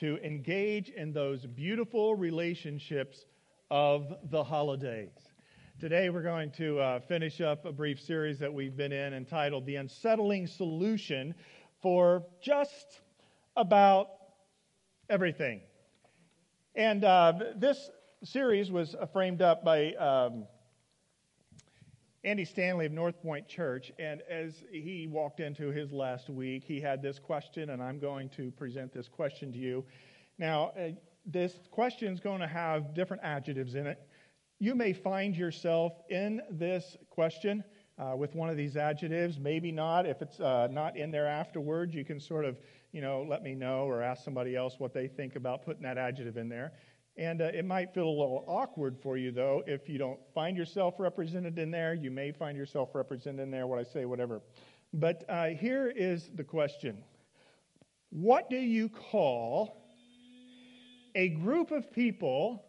to engage in those beautiful relationships of the holidays. Today, we're going to uh, finish up a brief series that we've been in entitled The Unsettling Solution for just about everything. And uh, this series was uh, framed up by um, Andy Stanley of North Point Church. And as he walked into his last week, he had this question, and I'm going to present this question to you. Now, uh, this question is going to have different adjectives in it. You may find yourself in this question uh, with one of these adjectives, maybe not. If it's uh, not in there afterwards, you can sort of, you know, let me know or ask somebody else what they think about putting that adjective in there. And uh, it might feel a little awkward for you, though, if you don't find yourself represented in there. You may find yourself represented in there, what I say, whatever. But uh, here is the question What do you call a group of people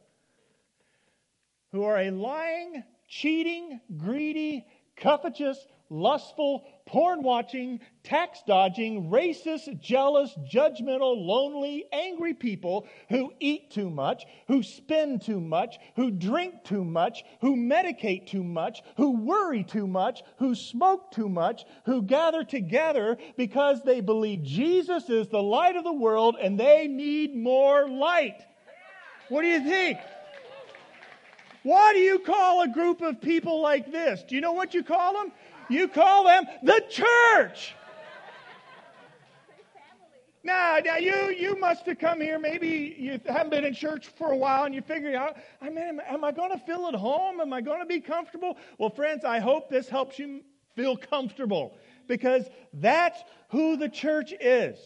who are a lying, cheating, greedy, covetous, lustful, porn watching, tax dodging, racist, jealous, judgmental, lonely, angry people who eat too much, who spend too much, who drink too much, who medicate too much, who worry too much, who smoke too much, who gather together because they believe Jesus is the light of the world and they need more light. What do you think? Why do you call a group of people like this? Do you know what you call them? You call them the church. Now, now you, you must have come here. Maybe you haven't been in church for a while and you figure out, I mean, am, am I going to feel at home? Am I going to be comfortable? Well, friends, I hope this helps you feel comfortable because that's who the church is.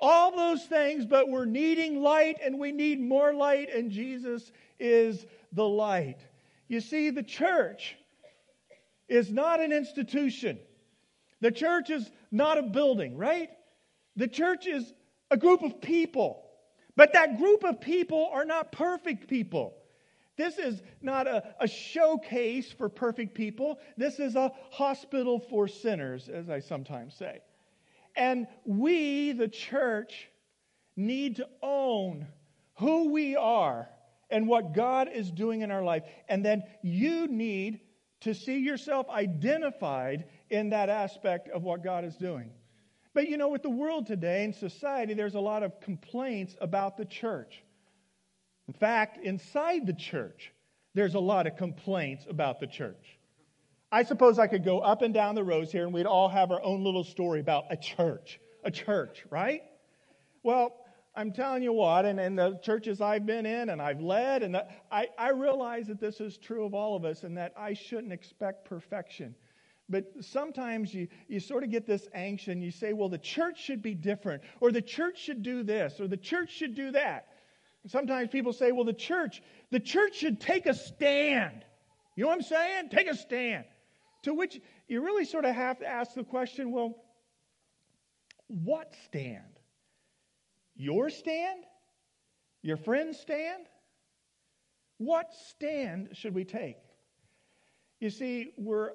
All those things, but we're needing light and we need more light, and Jesus is the light. You see, the church is not an institution. The church is not a building, right? The church is a group of people. But that group of people are not perfect people. This is not a, a, showcase for perfect people. This is a hospital for sinners, as I sometimes say. And we, the church, need to own who we are and what God is doing in our life. And then you need to see yourself identified in that aspect of what God is doing. But you know, with the world today and society, there's a lot of complaints about the church. In fact, inside the church, there's a lot of complaints about the church. I suppose I could go up and down the rows here and we'd all have our own little story about a church. A church, right? Well, I'm telling you what, and in the churches I've been in and I've led, and I, I realize that this is true of all of us and that I shouldn't expect perfection. But sometimes you, you sort of get this angst and you say, well, the church should be different, or the church should do this, or the church should do that. And sometimes people say, well, the church, the church should take a stand. You know what I'm saying? Take a stand. To which you really sort of have to ask the question, well, what stand? Your stand? Your friend's stand? What stand should we take? You see, we're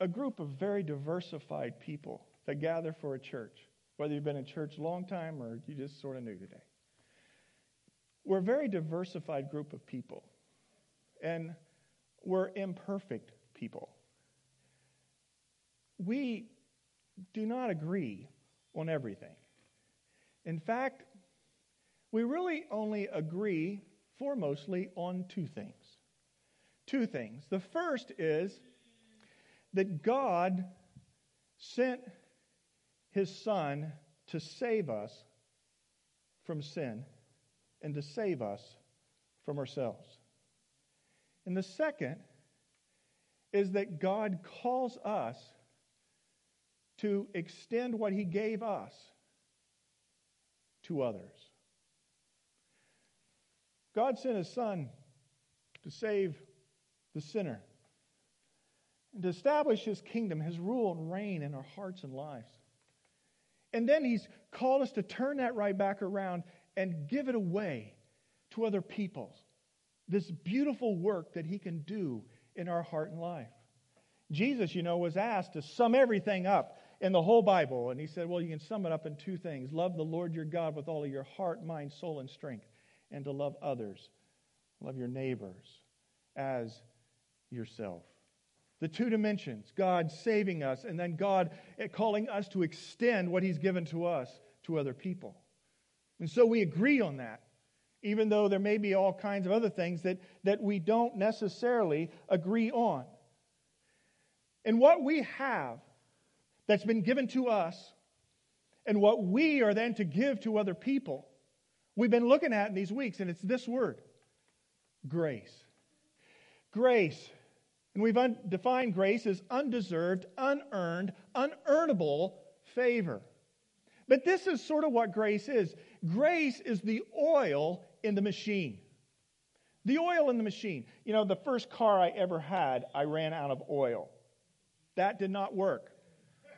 a group of very diversified people that gather for a church, whether you've been in church a long time or you just sort of new today. We're a very diversified group of people, and we're imperfect people. We do not agree on everything. In fact, we really only agree foremostly on two things. Two things. The first is that God sent his Son to save us from sin and to save us from ourselves. And the second is that God calls us to extend what he gave us to others. God sent his son to save the sinner and to establish his kingdom, his rule and reign in our hearts and lives. And then he's called us to turn that right back around and give it away to other peoples. This beautiful work that he can do in our heart and life. Jesus, you know, was asked to sum everything up in the whole Bible. And he said, well, you can sum it up in two things love the Lord your God with all of your heart, mind, soul, and strength, and to love others, love your neighbors as yourself. The two dimensions God saving us, and then God calling us to extend what He's given to us to other people. And so we agree on that, even though there may be all kinds of other things that, that we don't necessarily agree on. And what we have that's been given to us and what we are then to give to other people, we've been looking at in these weeks, and it's this word grace. Grace. And we've un- defined grace as undeserved, unearned, unearnable favor. But this is sort of what grace is grace is the oil in the machine. The oil in the machine. You know, the first car I ever had, I ran out of oil. That did not work.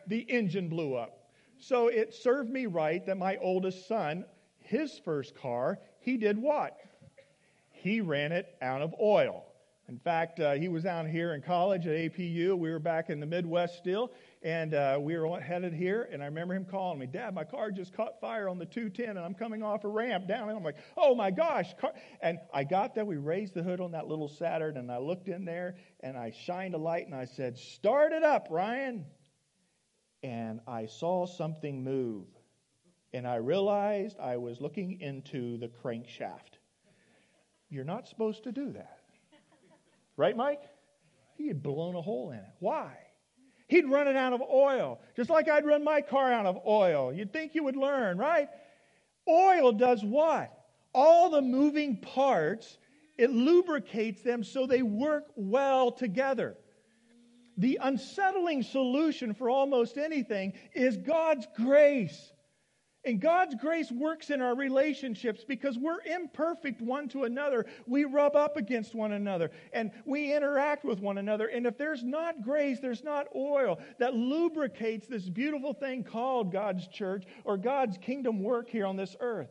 The engine blew up. So it served me right that my oldest son, his first car, he did what? He ran it out of oil. In fact, uh, he was down here in college at APU. We were back in the Midwest still, and uh, we were headed here. And I remember him calling me, Dad, my car just caught fire on the 210, and I'm coming off a ramp down. And I'm like, oh my gosh. Car. And I got there. We raised the hood on that little Saturn, and I looked in there, and I shined a light, and I said, Start it up, Ryan. And I saw something move. And I realized I was looking into the crankshaft. You're not supposed to do that. Right, Mike? He had blown a hole in it. Why? He'd run it out of oil, just like I'd run my car out of oil. You'd think you would learn, right? Oil does what? All the moving parts, it lubricates them so they work well together. The unsettling solution for almost anything is God's grace. And God's grace works in our relationships because we're imperfect one to another. We rub up against one another and we interact with one another. And if there's not grace, there's not oil that lubricates this beautiful thing called God's church or God's kingdom work here on this earth.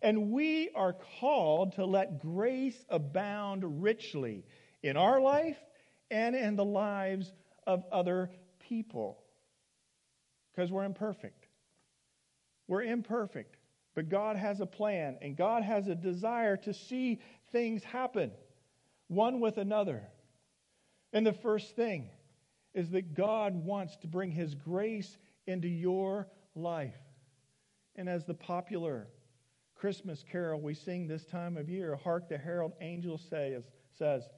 And we are called to let grace abound richly in our life and in the lives of other people because we're imperfect. We're imperfect, but God has a plan and God has a desire to see things happen one with another. And the first thing is that God wants to bring His grace into your life. And as the popular Christmas carol we sing this time of year, Hark the Herald Angels says, says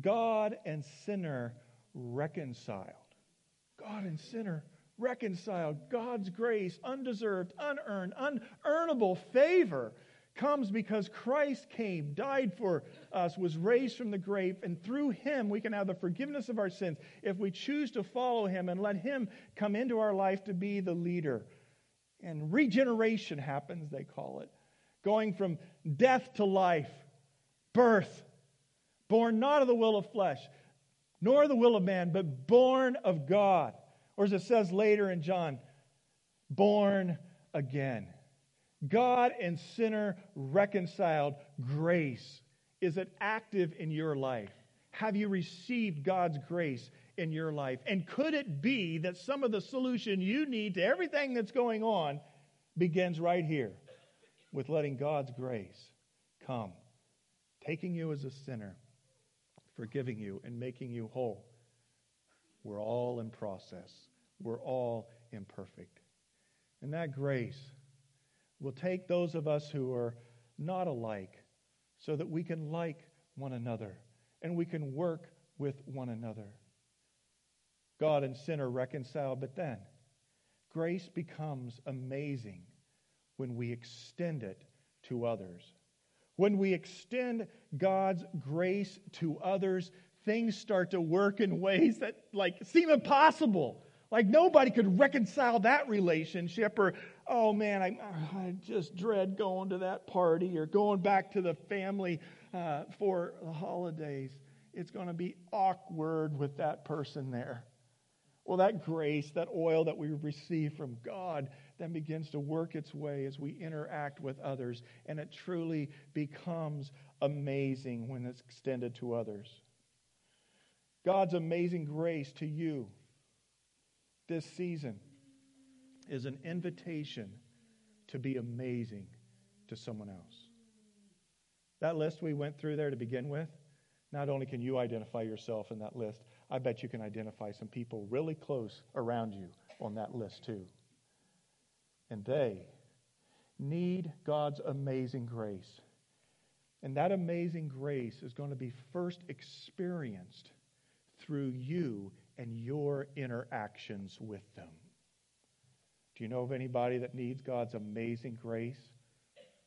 God and sinner reconciled. God and sinner reconciled. God's grace, undeserved, unearned, unearnable favor comes because Christ came, died for us, was raised from the grave, and through him we can have the forgiveness of our sins if we choose to follow him and let him come into our life to be the leader. And regeneration happens, they call it. Going from death to life, birth, born not of the will of flesh, nor the will of man, but born of God. Or as it says later in John, born again. God and sinner reconciled grace. Is it active in your life? Have you received God's grace in your life? And could it be that some of the solution you need to everything that's going on begins right here with letting God's grace come, taking you as a sinner, forgiving you, and making you whole? We're all in process. We're all imperfect. And that grace will take those of us who are not alike so that we can like one another and we can work with one another. God and sin are reconciled, but then grace becomes amazing when we extend it to others. When we extend God's grace to others, things start to work in ways that like seem impossible. Like nobody could reconcile that relationship or oh man, I, I just dread going to that party or going back to the family uh, for the holidays. It's going to be awkward with that person there. Well, that grace, that oil that we receive from God, then begins to work its way as we interact with others, and it truly becomes amazing when it's extended to others. God's amazing grace to you this season is an invitation to be amazing to someone else. That list we went through there to begin with, not only can you identify yourself in that list, I bet you can identify some people really close around you on that list too. And they need God's amazing grace. And that amazing grace is going to be first experienced through you and your interactions with them. Do you know of anybody that needs God's amazing grace?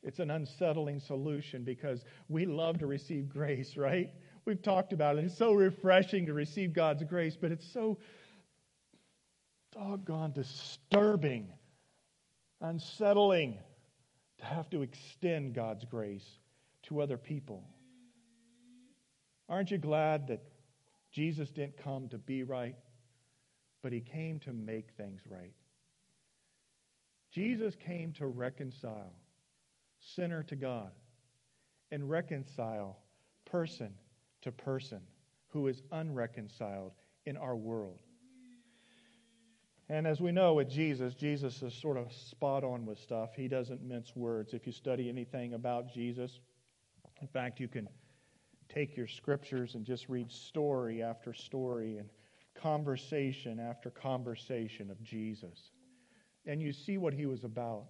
It's an unsettling solution because we love to receive grace, right? We've talked about it. It's so refreshing to receive God's grace, but it's so doggone disturbing, unsettling to have to extend God's grace to other people. Aren't you glad that Jesus didn't come to be right, but he came to make things right? Jesus came to reconcile sinner to God and reconcile person to person who is unreconciled in our world. And as we know with Jesus, Jesus is sort of spot on with stuff. He doesn't mince words. If you study anything about Jesus, in fact, you can take your scriptures and just read story after story and conversation after conversation of Jesus. And you see what he was about.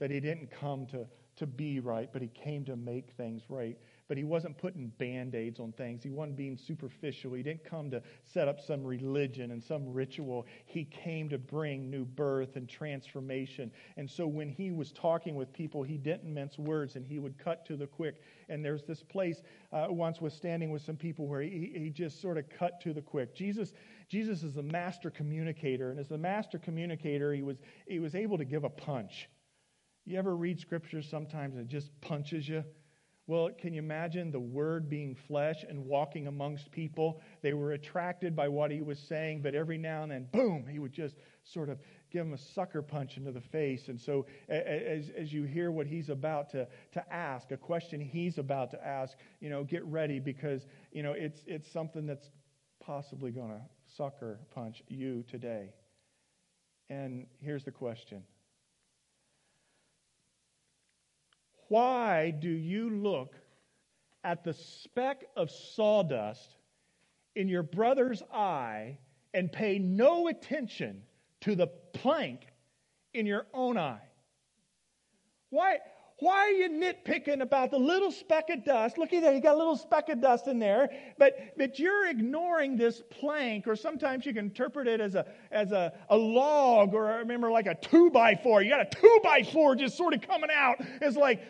That he didn't come to, to be right, but he came to make things right but he wasn't putting band aids on things. He wasn't being superficial. He didn't come to set up some religion and some ritual. He came to bring new birth and transformation. And so when he was talking with people, he didn't mince words and he would cut to the quick. And there's this place uh, once was standing with some people where he, he just sort of cut to the quick. Jesus, Jesus is the master communicator. And as the master communicator, he was, he was able to give a punch. You ever read scripture sometimes and it just punches you? Well, can you imagine the word being flesh and walking amongst people? They were attracted by what he was saying, but every now and then, boom, he would just sort of give them a sucker punch into the face. And so, as, as you hear what he's about to, to ask, a question he's about to ask, you know, get ready because, you know, it's, it's something that's possibly going to sucker punch you today. And here's the question Why do you look at the speck of sawdust in your brother's eye and pay no attention to the plank in your own eye? Why, why are you nitpicking about the little speck of dust? Looky there, you got a little speck of dust in there, but, but you're ignoring this plank, or sometimes you can interpret it as a, as a, a log, or I remember like a two by four. You got a two by four just sort of coming out. It's like,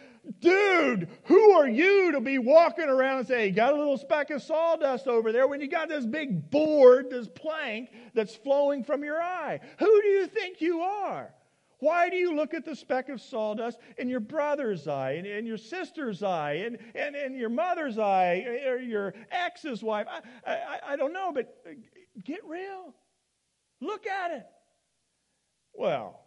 dude, who are you to be walking around and say, you got a little speck of sawdust over there when you got this big board, this plank that's flowing from your eye? Who do you think you are? Why do you look at the speck of sawdust in your brother's eye, and, in your sister's eye, and, and, and your mother's eye, or your ex's wife? I, I, I don't know, but uh, get real. Look at it. Well,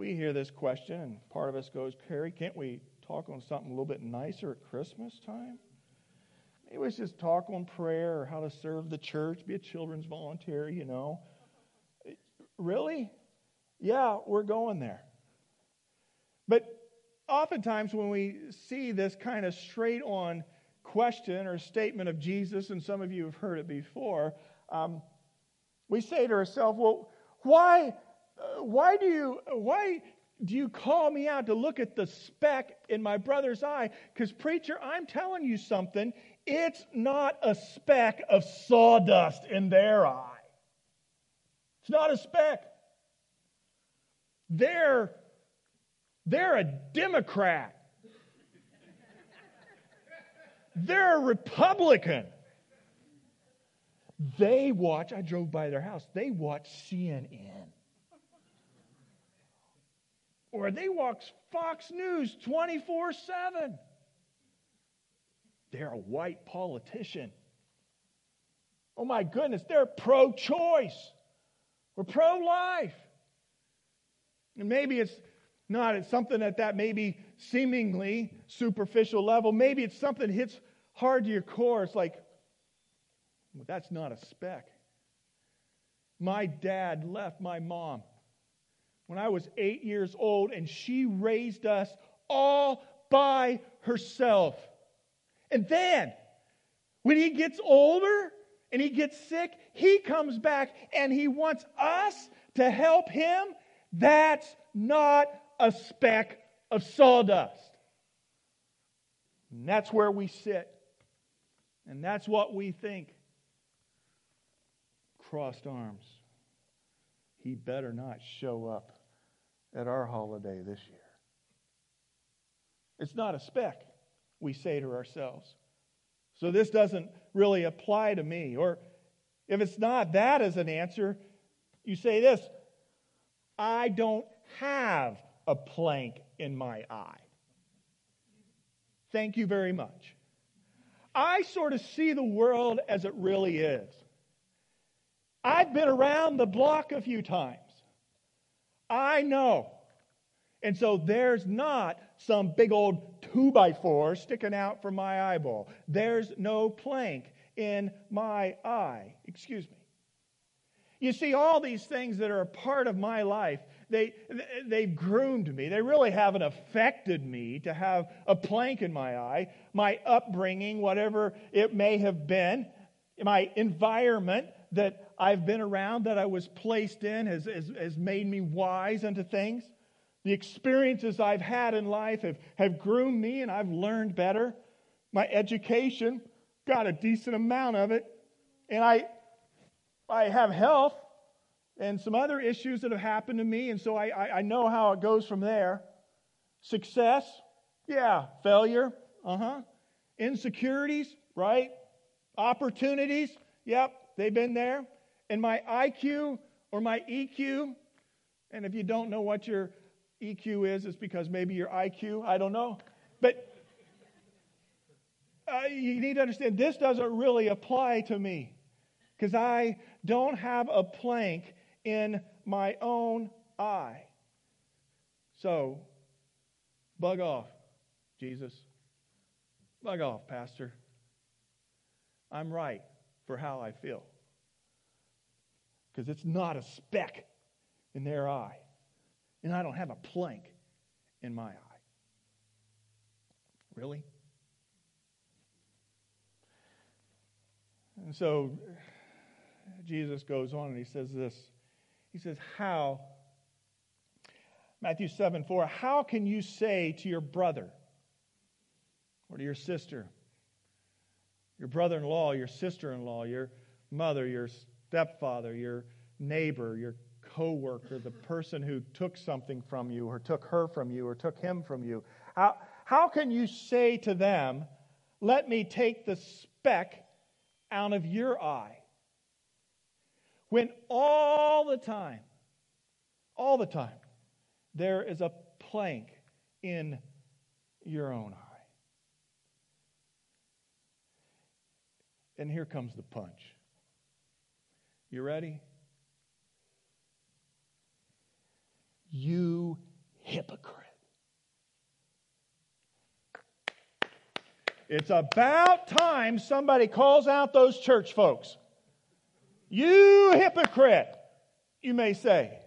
we hear this question, and part of us goes, Carrie, can't we talk on something a little bit nicer at Christmas time? Maybe let's just talk on prayer or how to serve the church, be a children's volunteer, you know. Really? Yeah, we're going there. But oftentimes when we see this kind of straight on question or statement of Jesus, and some of you have heard it before, um, we say to ourselves, well, why why do you why do you call me out to look at the speck in my brother's eye? Because, preacher, I'm telling you something. It's not a speck of sawdust in their eye. It's not a speck. They're, they're a Democrat. They're a Republican. They watch, I drove by their house, they watch CNN or they watch Fox News 24 7. They're a white politician. Oh my goodness, they're pro choice or pro life. And maybe it's not, it's something at that maybe seemingly superficial level. Maybe it's something that hits hard to your core. It's like, well, that's not a speck. My dad left my mom when I was eight years old, and she raised us all by herself. And then, when he gets older and he gets sick, he comes back and he wants us to help him. That's not a speck of sawdust. And that's where we sit. And that's what we think. Crossed arms. He better not show up at our holiday this year. It's not a speck, we say to ourselves. So this doesn't really apply to me. Or if it's not that as an answer, you say this I don't have a plank in my eye. Thank you very much. I sort of see the world as it really is. I've been around the block a few times. I know. And so there's not some big old two by four sticking out from my eyeball. There's no plank in my eye. Excuse me. You see, all these things that are a part of my life, they, they've groomed me. They really haven't affected me to have a plank in my eye. My upbringing, whatever it may have been, my environment that I've been around, that I was placed in, has, has, has made me wise unto things. The experiences I've had in life have, have groomed me and I've learned better. My education, got a decent amount of it. And I, I have health and some other issues that have happened to me, and so I, I, I know how it goes from there. Success, yeah. Failure, uh huh. Insecurities, right? Opportunities, yep, they've been there. And my IQ or my EQ, and if you don't know what your EQ is, it's because maybe your IQ, I don't know. But uh, you need to understand this doesn't really apply to me because I don't have a plank in my own eye. So, bug off, Jesus. Bug off, Pastor. I'm right for how I feel. Because it's not a speck in their eye. And I don't have a plank in my eye. Really? And so Jesus goes on and he says this he says, How? Matthew 7 4, how can you say to your brother or to your sister, your brother in law, your sister in law, your mother, your stepfather, your neighbor, your coworker, the person who took something from you or took her from you or took him from you, how, how can you say to them, Let me take the speck out of your eye? When all the time, all the time, there is a plank in your own eye. And here comes the punch. You ready? You hypocrite. It's about time somebody calls out those church folks. You hypocrite, you may say.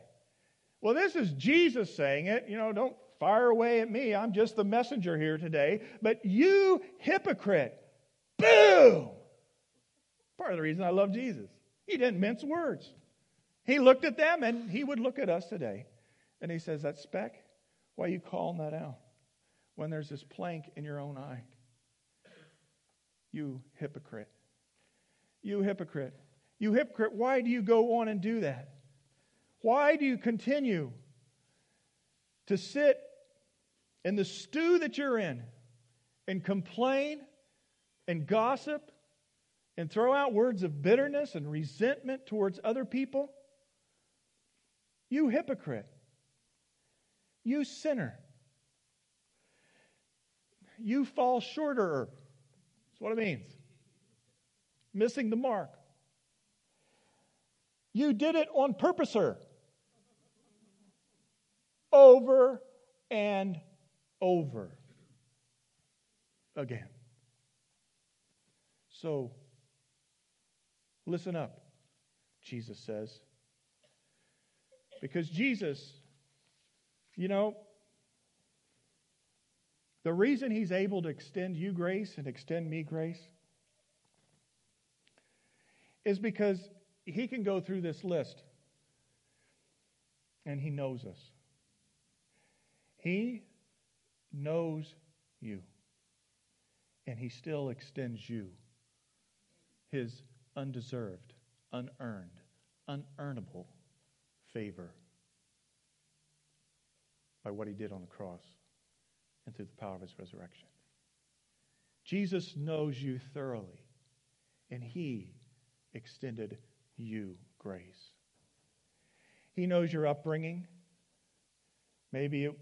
Well, this is Jesus saying it. You know, don't fire away at me. I'm just the messenger here today. But you hypocrite. Boom! Part of the reason I love Jesus. He didn't mince words. He looked at them and he would look at us today. And he says, That speck, why are you calling that out? When there's this plank in your own eye. You hypocrite. You hypocrite. You hypocrite, why do you go on and do that? Why do you continue to sit in the stew that you're in and complain and gossip and throw out words of bitterness and resentment towards other people? You hypocrite. You sinner. You fall shorter. That's what it means. Missing the mark. You did it on purpose, sir. Over and over again. So, listen up, Jesus says. Because Jesus You know, the reason he's able to extend you grace and extend me grace is because he can go through this list and he knows us. He knows you, and he still extends you his undeserved, unearned, unearnable favor by what he did on the cross and through the power of his resurrection. Jesus knows you thoroughly, and he extended you grace. He knows your upbringing. Maybe it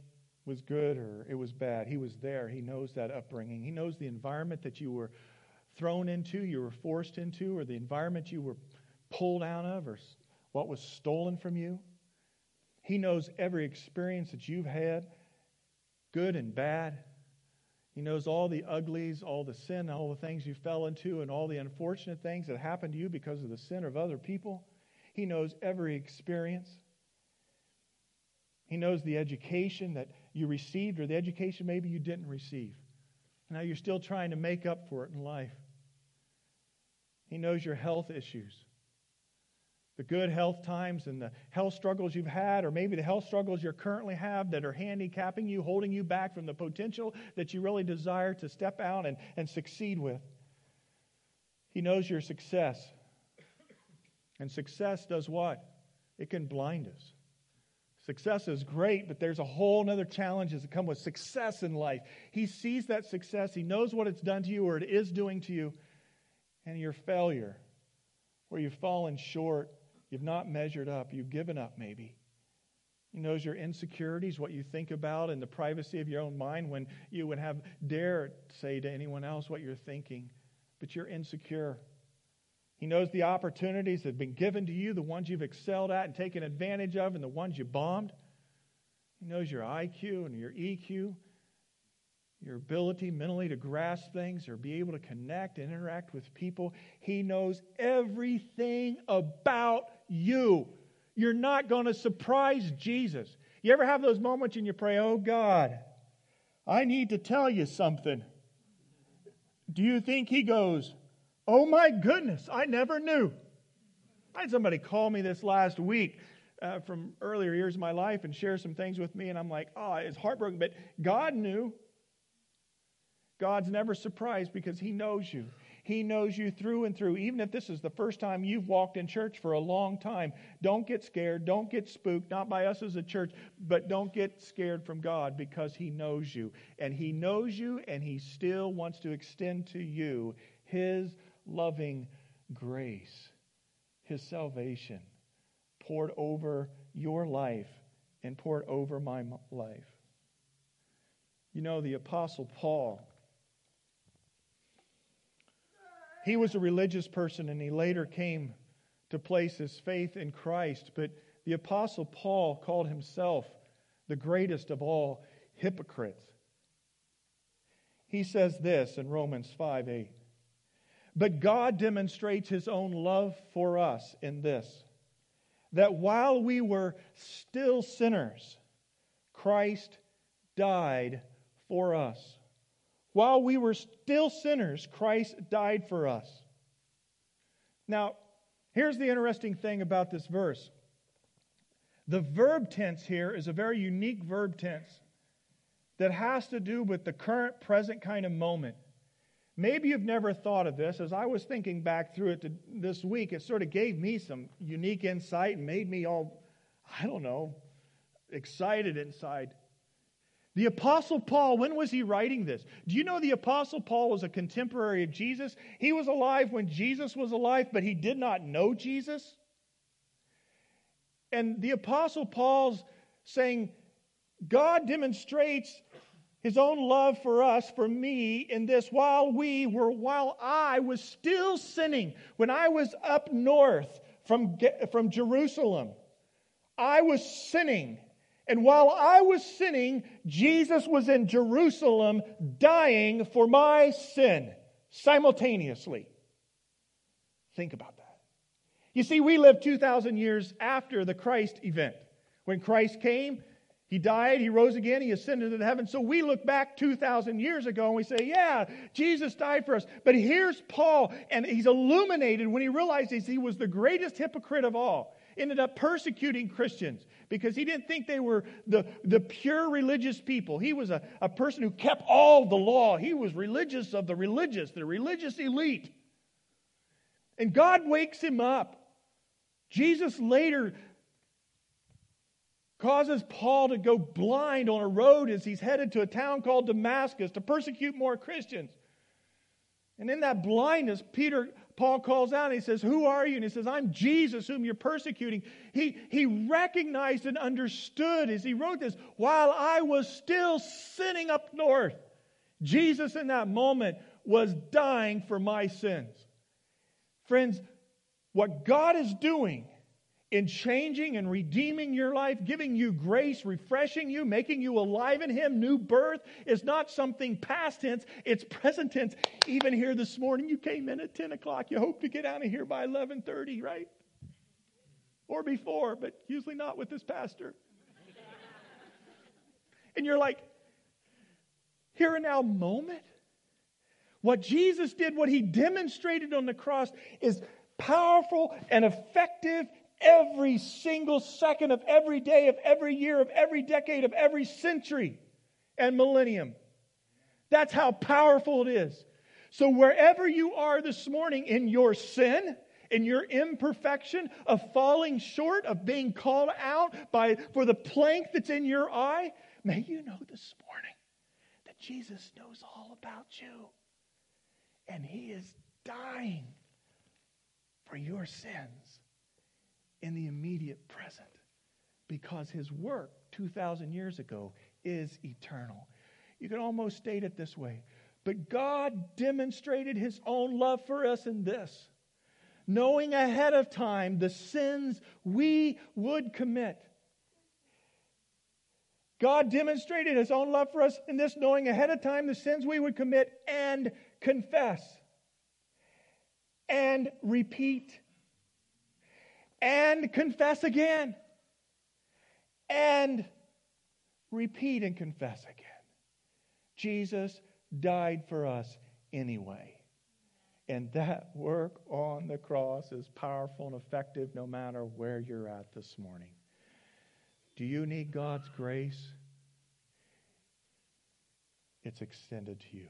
was good or it was bad. He was there. He knows that upbringing. He knows the environment that you were thrown into, you were forced into, or the environment you were pulled out of, or what was stolen from you. He knows every experience that you've had, good and bad. He knows all the uglies, all the sin, all the things you fell into, and all the unfortunate things that happened to you because of the sin of other people. He knows every experience. He knows the education that you received or the education maybe you didn't receive. Now you're still trying to make up for it in life. He knows your health issues the good health times and the health struggles you've had, or maybe the health struggles you currently have that are handicapping you, holding you back from the potential that you really desire to step out and, and succeed with. He knows your success. And success does what? It can blind us. Success is great, but there's a whole other challenges that come with success in life. He sees that success, he knows what it's done to you or it is doing to you, and your failure, where you've fallen short You've not measured up. You've given up, maybe. He knows your insecurities, what you think about in the privacy of your own mind when you would have dare say to anyone else what you're thinking, but you're insecure. He knows the opportunities that have been given to you, the ones you've excelled at and taken advantage of, and the ones you bombed. He knows your IQ and your EQ your ability mentally to grasp things or be able to connect and interact with people. He knows everything about you. You're not going to surprise Jesus. You ever have those moments and you pray, Oh God, I need to tell you something? Do you think He goes, Oh my goodness, I never knew? I had somebody call me this last week. Uh, from earlier years of my life and share some things with me, and I'm like, oh, it's heartbroken, but God knew. God's never surprised because He knows you. He knows you through and through. Even if this is the first time you've walked in church for a long time, don't get scared. Don't get spooked, not by us as a church, but don't get scared from God because He knows you. And He knows you, and He still wants to extend to you His loving grace, His salvation poured over your life and poured over my life. You know, the Apostle Paul He was a religious person and he later came to place his faith in Christ. But the Apostle Paul called himself the greatest of all hypocrites. He says this in Romans 5 8. But God demonstrates his own love for us in this that while we were still sinners, Christ died for us. While we were still sinners, Christ died for us. Now, here's the interesting thing about this verse the verb tense here is a very unique verb tense that has to do with the current, present kind of moment. Maybe you've never thought of this. As I was thinking back through it to, this week, it sort of gave me some unique insight and made me all, I don't know, excited inside. The Apostle Paul, when was he writing this? Do you know the Apostle Paul was a contemporary of Jesus? He was alive when Jesus was alive, but he did not know Jesus. And the Apostle Paul's saying, God demonstrates his own love for us, for me, in this while we were, while I was still sinning, when I was up north from, from Jerusalem, I was sinning and while I was sinning, Jesus was in Jerusalem dying for my sin simultaneously. Think about that. You see, we live 2,000 years after the Christ event. When Christ came, He died, he rose again, he ascended into heaven. So we look back 2,000 years ago and we say, yeah, Jesus died for us. But here's Paul, and he's illuminated when he realizes he was the greatest hypocrite of all. Ended up persecuting Christians because he didn't think they were the, the pure religious people. He was a, a person who kept all the law. He was religious of the religious, the religious elite. And God wakes him up. Jesus later causes Paul to go blind on a road as he's headed to a town called Damascus to persecute more Christians. And in that blindness, Peter, Paul calls out and he says, Who are you? And he says, I'm Jesus whom you're persecuting. He, he recognized and understood as he wrote this while I was still sinning up north. Jesus in that moment was dying for my sins. Friends, what God is doing in changing and redeeming your life, giving you grace, refreshing you, making you alive in Him, new birth, is not something past tense, it's present tense. Even here this morning, you came in at 10 o'clock. You hope to get out of here by 11.30, right? Or before, but usually not with this pastor. and you're like, here and now moment? What Jesus did, what He demonstrated on the cross, is powerful and effective every single second of every day, of every year, of every decade, of every century and millennium. That's how powerful it is. So, wherever you are this morning in your sin, in your imperfection of falling short, of being called out by, for the plank that's in your eye, may you know this morning that Jesus knows all about you. And he is dying for your sins in the immediate present because his work 2,000 years ago is eternal. You can almost state it this way But God demonstrated his own love for us in this knowing ahead of time the sins we would commit. God demonstrated his own love for us in this, knowing ahead of time the sins we would commit and confess and repeat and confess again and repeat and confess again. Jesus died for us anyway. And that work on the cross is powerful and effective no matter where you're at this morning. Do you need God's grace? It's extended to you.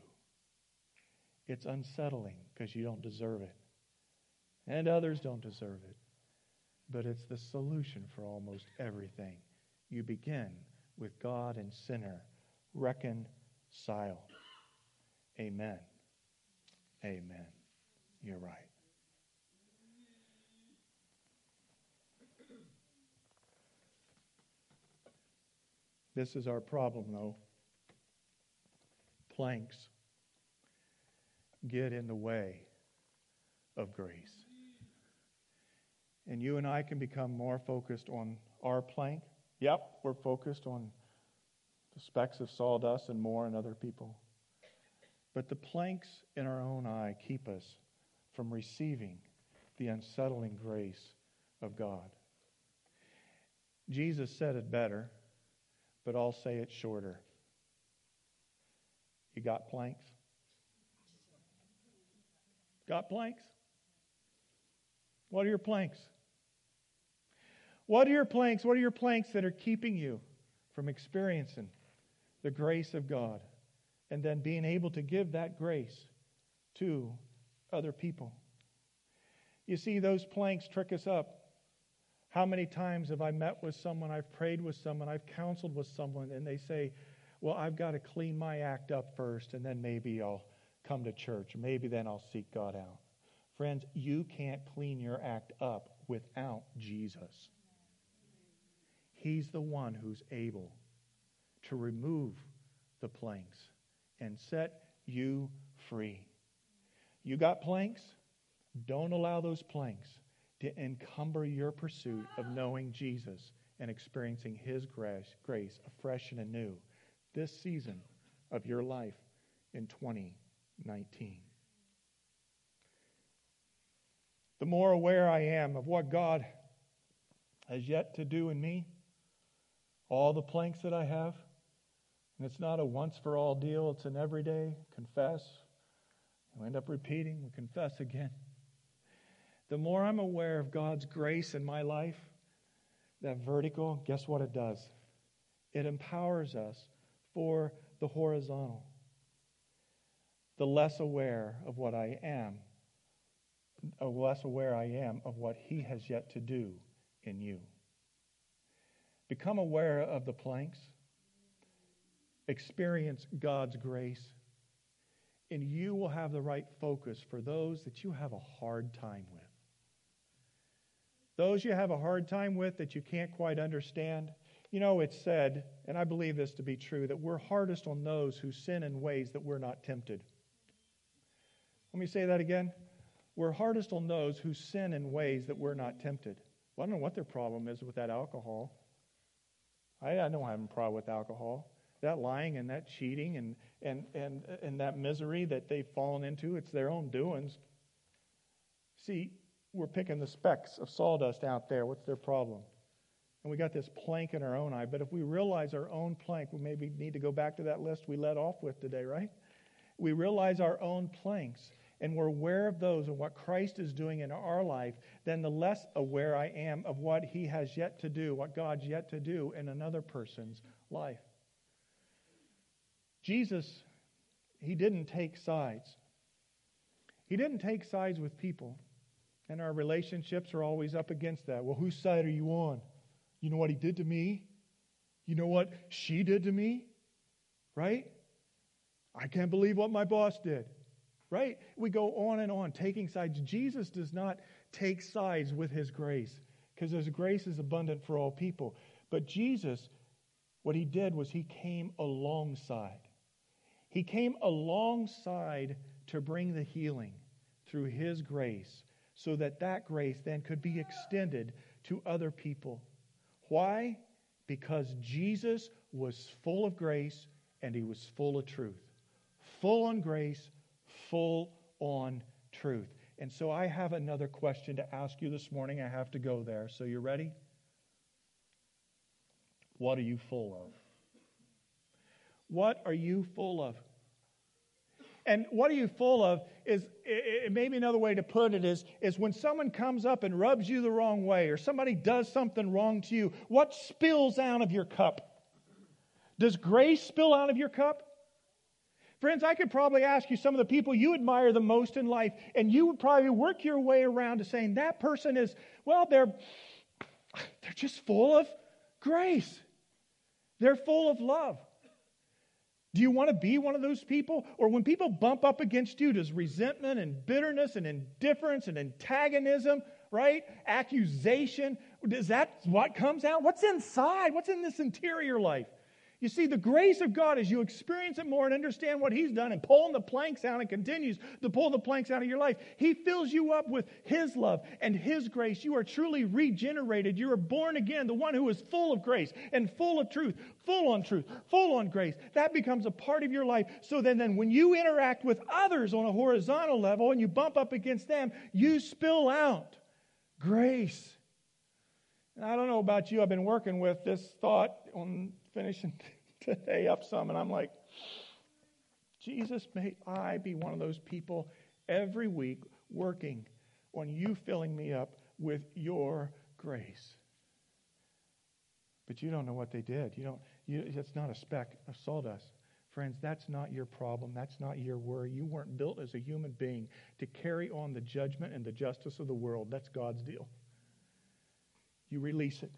It's unsettling because you don't deserve it, and others don't deserve it but it's the solution for almost everything. You begin with God and sinner reconciled. Amen. Amen. You're right. This is our problem, though. Planks get in the way of grace. And you and I can become more focused on our plank. Yep, we're focused on the specks of sawdust and more in other people. But the planks in our own eye keep us from receiving the unsettling grace of God. Jesus said it better, but I'll say it shorter. You got planks? Got planks? What are your planks? What are your planks? What are your planks that are keeping you from experiencing the grace of God and then being able to give that grace to other people? You see, those planks trick us up. How many times have I met with someone, I've prayed with someone, I've counseled with someone, and they say, Well, I've got to clean my act up first, and then maybe I'll come to church. Maybe then I'll seek God out. Friends, you can't clean your act up without Jesus. He's the one who's able to remove the planks and set you free. You got planks? Don't allow those planks to encumber your pursuit of knowing Jesus and experiencing His grace, grace afresh and anew this season of your life in 2019. The more aware I am of what God has yet to do in me, all the planks that I have. And it's not a once for all deal, it's an everyday confess. We end up repeating, we confess again. The more I'm aware of God's grace in my life, that vertical, guess what it does? It empowers us for the horizontal. The less aware of what I am, the less aware I am of what He has yet to do in you. Become aware of the planks, experience God's grace, and you will have the right focus for those that you have a hard time with. Those you have a hard time with that you can't quite understand. You know, it's said, and I believe this to be true, that we're hardest on those who sin in ways that we're not tempted. Let me say that again. We're hardest on those who sin in ways that we're not tempted. Well, I don't know what their problem is with that alcohol. I, I don't have a problem with alcohol. That lying and that cheating and, and, and, and that misery that they've fallen into, it's their own doings. See, we're picking the specks of sawdust out there. What's their problem? And we got this plank in our own eye. But if we realize our own plank, we maybe need to go back to that list we led off with today, right? We realize our own planks and we're aware of those and what Christ is doing in our life, then the less aware I am of what He has yet to do, what God's yet to do in another person's life. Jesus, He didn't take sides. He didn't take sides with people. And our relationships are always up against that. Well, whose side are you on? You know what he did to me? You know what she did to me? Right? I can't believe what my boss did. Right? We go on and on taking sides. Jesus does not take sides with his grace because his grace is abundant for all people. But Jesus, what he did was he came alongside. He came alongside to bring the healing through his grace so that that grace then could be extended to other people. Why? Because Jesus was full of grace and he was full of truth. Full on grace, full on truth. And so I have another question to ask you this morning. I have to go there. So you ready? What are you full of? What are you full of? And what are you full of is maybe another way to put it is, is when someone comes up and rubs you the wrong way or somebody does something wrong to you, what spills out of your cup? Does grace spill out of your cup? Friends, I could probably ask you some of the people you admire the most in life, and you would probably work your way around to saying that person is, well, they're, they're just full of grace. They're full of love. Do you want to be one of those people? Or when people bump up against you, does resentment and bitterness and indifference and antagonism, right? Accusation, is that what comes out? What's inside? What's in this interior life? You see, the grace of God, as you experience it more and understand what He's done and pulling the planks out and continues to pull the planks out of your life, He fills you up with His love and His grace. You are truly regenerated. You are born again, the one who is full of grace and full of truth, full on truth, full on grace. That becomes a part of your life. So then, then when you interact with others on a horizontal level and you bump up against them, you spill out grace. And I don't know about you, I've been working with this thought on finishing today up some, and I'm like, Jesus, may I be one of those people every week working on you filling me up with your grace. But you don't know what they did. You don't. You, it's not a speck of sawdust. Friends, that's not your problem. That's not your worry. You weren't built as a human being to carry on the judgment and the justice of the world. That's God's deal. You release it,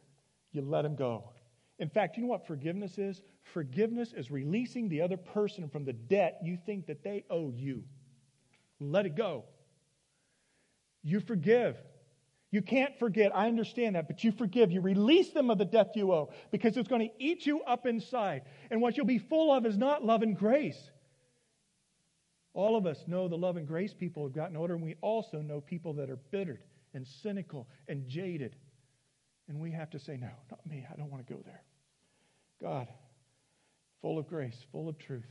you let him go. In fact, you know what forgiveness is? Forgiveness is releasing the other person from the debt you think that they owe you. Let it go. You forgive. You can't forget. I understand that, but you forgive. You release them of the debt you owe because it's going to eat you up inside. And what you'll be full of is not love and grace. All of us know the love and grace people have gotten older, and we also know people that are bittered and cynical and jaded and we have to say, No, not me. I don't want to go there. God, full of grace, full of truth.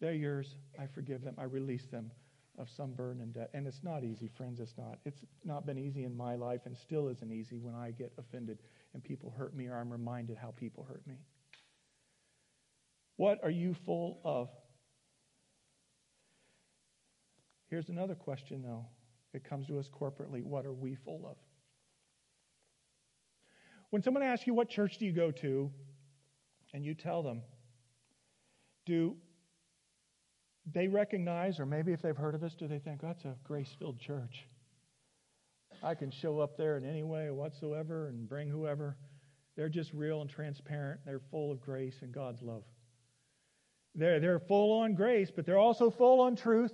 They're yours. I forgive them. I release them of some burden and debt. And it's not easy, friends. It's not. It's not been easy in my life and still isn't easy when I get offended and people hurt me, or I'm reminded how people hurt me. What are you full of? Here's another question, though. It comes to us corporately. What are we full of? When someone asks you, What church do you go to? and you tell them, do they recognize, or maybe if they've heard of us, do they think, oh, That's a grace filled church? I can show up there in any way whatsoever and bring whoever. They're just real and transparent. They're full of grace and God's love. They're, they're full on grace, but they're also full on truth.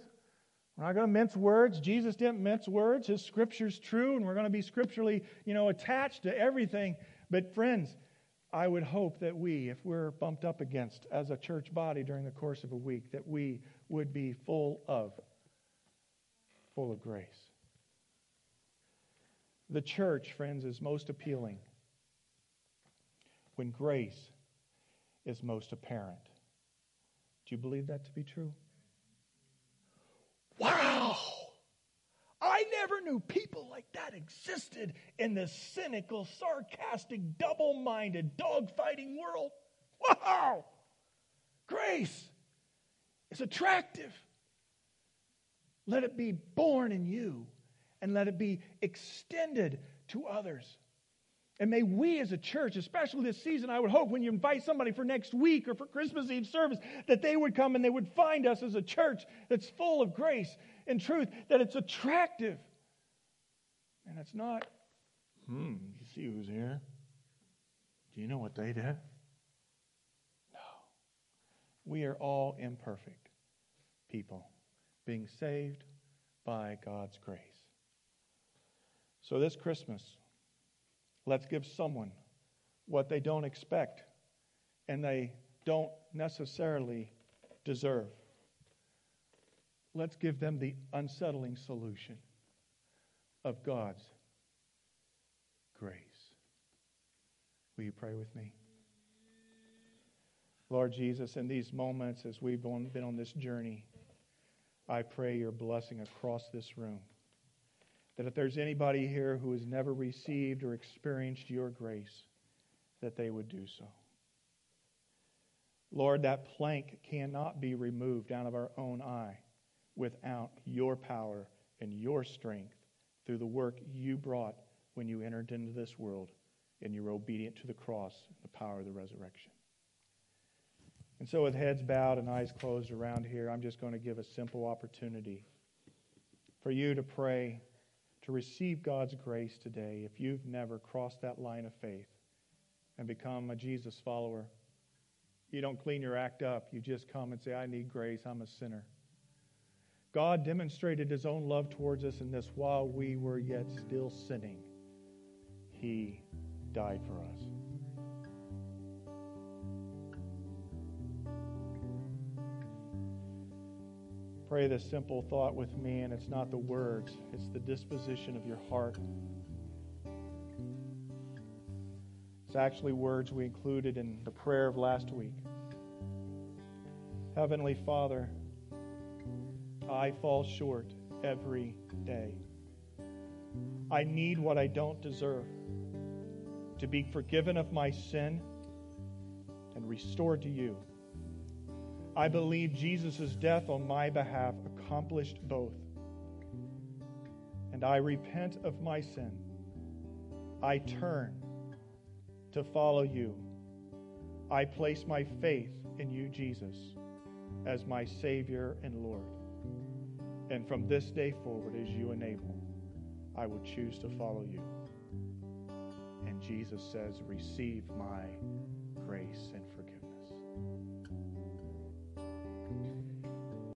We're not going to mince words. Jesus didn't mince words. His scripture's true, and we're going to be scripturally, you know, attached to everything. But friends, I would hope that we, if we're bumped up against as a church body during the course of a week, that we would be full of, full of grace. The church, friends, is most appealing when grace is most apparent. Do you believe that to be true? Wow! I never knew people like that existed in this cynical, sarcastic, double minded, dog fighting world. Wow! Grace is attractive. Let it be born in you and let it be extended to others. And may we as a church, especially this season, I would hope when you invite somebody for next week or for Christmas Eve service, that they would come and they would find us as a church that's full of grace and truth, that it's attractive. And it's not, hmm, you see who's here? Do you know what they did? No. We are all imperfect people being saved by God's grace. So this Christmas, Let's give someone what they don't expect and they don't necessarily deserve. Let's give them the unsettling solution of God's grace. Will you pray with me? Lord Jesus, in these moments as we've been on this journey, I pray your blessing across this room that if there's anybody here who has never received or experienced your grace, that they would do so. Lord, that plank cannot be removed out of our own eye without your power and your strength through the work you brought when you entered into this world and you were obedient to the cross and the power of the resurrection. And so, with heads bowed and eyes closed around here, I'm just going to give a simple opportunity for you to pray to receive God's grace today if you've never crossed that line of faith and become a Jesus follower. You don't clean your act up. You just come and say, I need grace. I'm a sinner. God demonstrated his own love towards us in this while we were yet still sinning. He died for us. Pray this simple thought with me, and it's not the words, it's the disposition of your heart. It's actually words we included in the prayer of last week. Heavenly Father, I fall short every day. I need what I don't deserve to be forgiven of my sin and restored to you. I believe Jesus' death on my behalf accomplished both. And I repent of my sin. I turn to follow you. I place my faith in you, Jesus, as my Savior and Lord. And from this day forward, as you enable, I will choose to follow you. And Jesus says, Receive my grace and